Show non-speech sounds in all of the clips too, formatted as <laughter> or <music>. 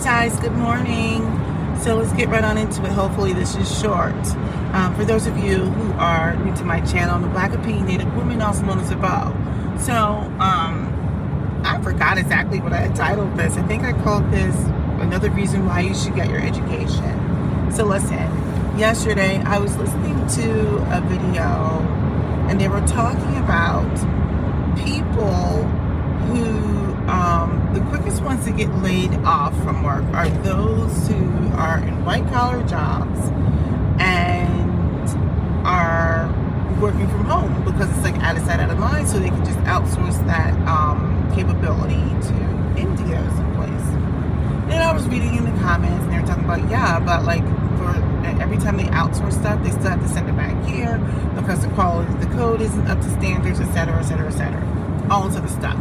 ties. Good morning. So let's get right on into it. Hopefully, this is short. Um, for those of you who are new to my channel, the Black Opinionated Woman, also known as a bow. So, um, I forgot exactly what I titled this. I think I called this another reason why you should get your education. So, listen, yesterday I was listening to a video and they were talking about people um, the quickest ones to get laid off from work are those who are in white collar jobs and are working from home because it's like out of sight, out of mind, so they can just outsource that um, capability to India or someplace. And I was reading in the comments and they were talking about, yeah, but like for every time they outsource stuff, they still have to send it back here because the quality of the code isn't up to standards, et cetera, et cetera, et cetera. All this other stuff.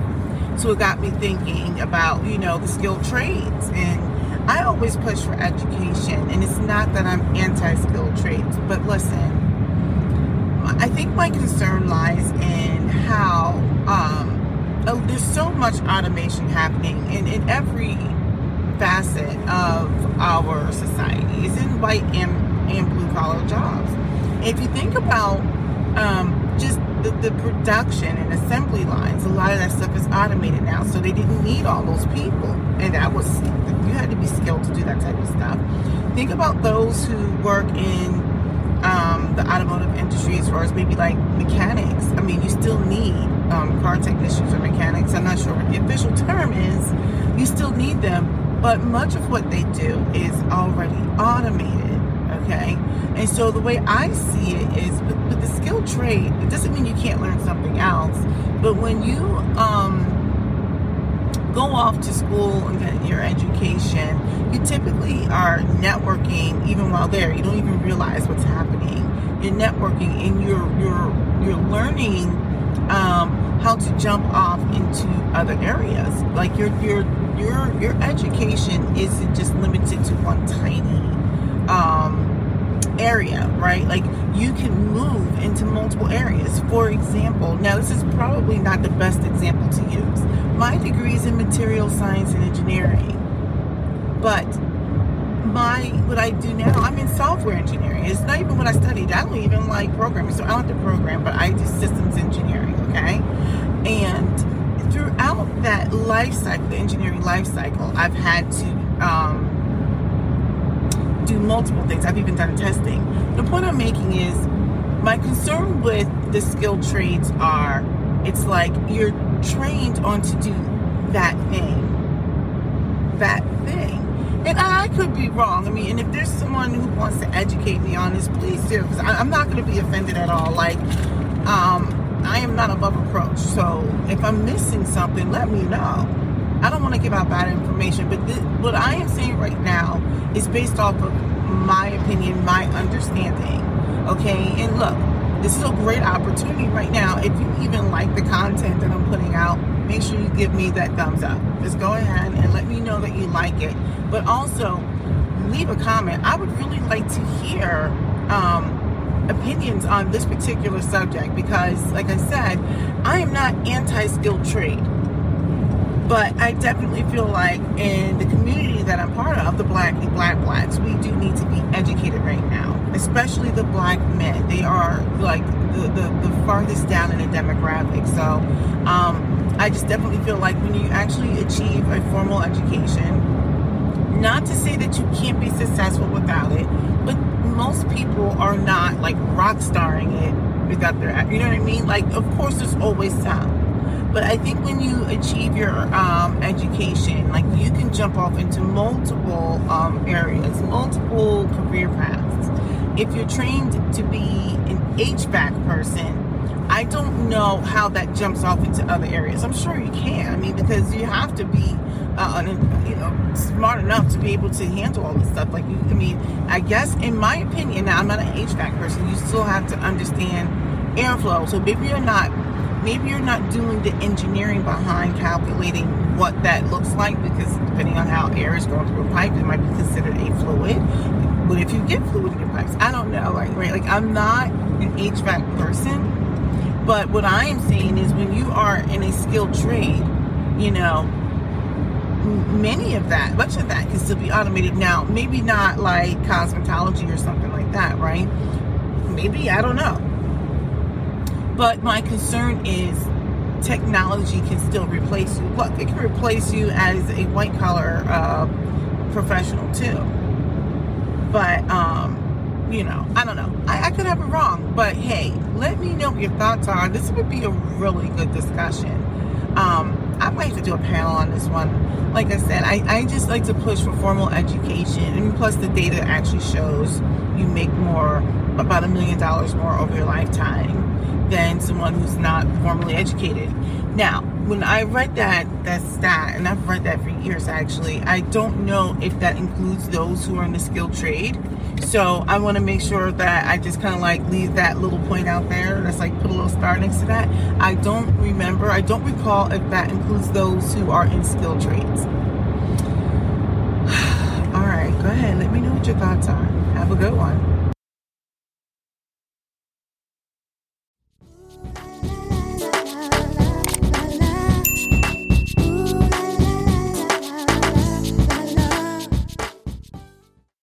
So it got me thinking about, you know, the skilled trades. And I always push for education. And it's not that I'm anti skilled trades, but listen, I think my concern lies in how um, there's so much automation happening in, in every facet of our society. It's in white and, and blue collar jobs. If you think about um, just the, the production and assembly lines, a lot of that stuff is automated now. So they didn't need all those people. And that was, you had to be skilled to do that type of stuff. Think about those who work in um, the automotive industry as far as maybe like mechanics. I mean, you still need um, car technicians or mechanics. I'm not sure what the official term is. You still need them. But much of what they do is already automated. Okay. And so the way I see it is with, the skilled trade, it doesn't mean you can't learn something else. But when you um, go off to school and get your education, you typically are networking even while there. You don't even realize what's happening. You're networking and you're you're you're learning um, how to jump off into other areas. Like your your your your education isn't just limited to one tiny um, area, right? Like you can move into multiple areas. For example, now this is probably not the best example to use. My degree is in material science and engineering, but my what I do now, I'm in software engineering. It's not even what I studied. I don't even like programming, so I don't have to program, but I do systems engineering. Okay, and throughout that life cycle, the engineering life cycle, I've had to um, do multiple things. I've even done testing. The point I'm making is my concern with the skilled trades are it's like you're trained on to do that thing. That thing. And I could be wrong. I mean, and if there's someone who wants to educate me on this, please do. Because I'm not going to be offended at all. Like, um, I am not above reproach. So if I'm missing something, let me know. I don't want to give out bad information, but th- what I am saying right now is based off of my opinion, my understanding. Okay, and look, this is a great opportunity right now. If you even like the content that I'm putting out, make sure you give me that thumbs up. Just go ahead and let me know that you like it. But also, leave a comment. I would really like to hear um, opinions on this particular subject because, like I said, I am not anti skilled trade. But I definitely feel like in the community that I'm part of, the black black blacks, we do need to be educated right now, especially the black men. They are like the, the, the farthest down in the demographic. So um, I just definitely feel like when you actually achieve a formal education, not to say that you can't be successful without it, but most people are not like rock starring it without their, you know what I mean? Like, of course, there's always some but I think when you achieve your um, education, like you can jump off into multiple um, areas, multiple career paths. If you're trained to be an HVAC person, I don't know how that jumps off into other areas. I'm sure you can. I mean, because you have to be, uh, you know, smart enough to be able to handle all this stuff. Like, you, I mean, I guess in my opinion, now I'm not an HVAC person. You still have to understand airflow. So maybe you're not maybe you're not doing the engineering behind calculating what that looks like because depending on how air is going through a pipe, it might be considered a fluid. But if you get fluid in your pipes, I don't know, like right, like I'm not an HVAC person, but what I am saying is when you are in a skilled trade, you know, many of that, much of that can still be automated now. Maybe not like cosmetology or something like that, right? Maybe, I don't know. But my concern is technology can still replace you. Look, it can replace you as a white collar uh, professional too. But, um, you know, I don't know. I, I, could have it wrong. But hey, let me know what your thoughts are. This would be a really good discussion. Um, I might have to do a panel on this one. Like I said, I, I just like to push for formal education. And plus, the data actually shows you make more, about a million dollars more over your lifetime than someone who's not formally educated. Now, when I read that that stat, and I've read that for years actually, I don't know if that includes those who are in the skilled trade. So I want to make sure that I just kind of like leave that little point out there. That's like put a little star next to that. I don't remember, I don't recall if that includes those who are in skilled trades. <sighs> All right, go ahead. Let me know what your thoughts are. Have a good one.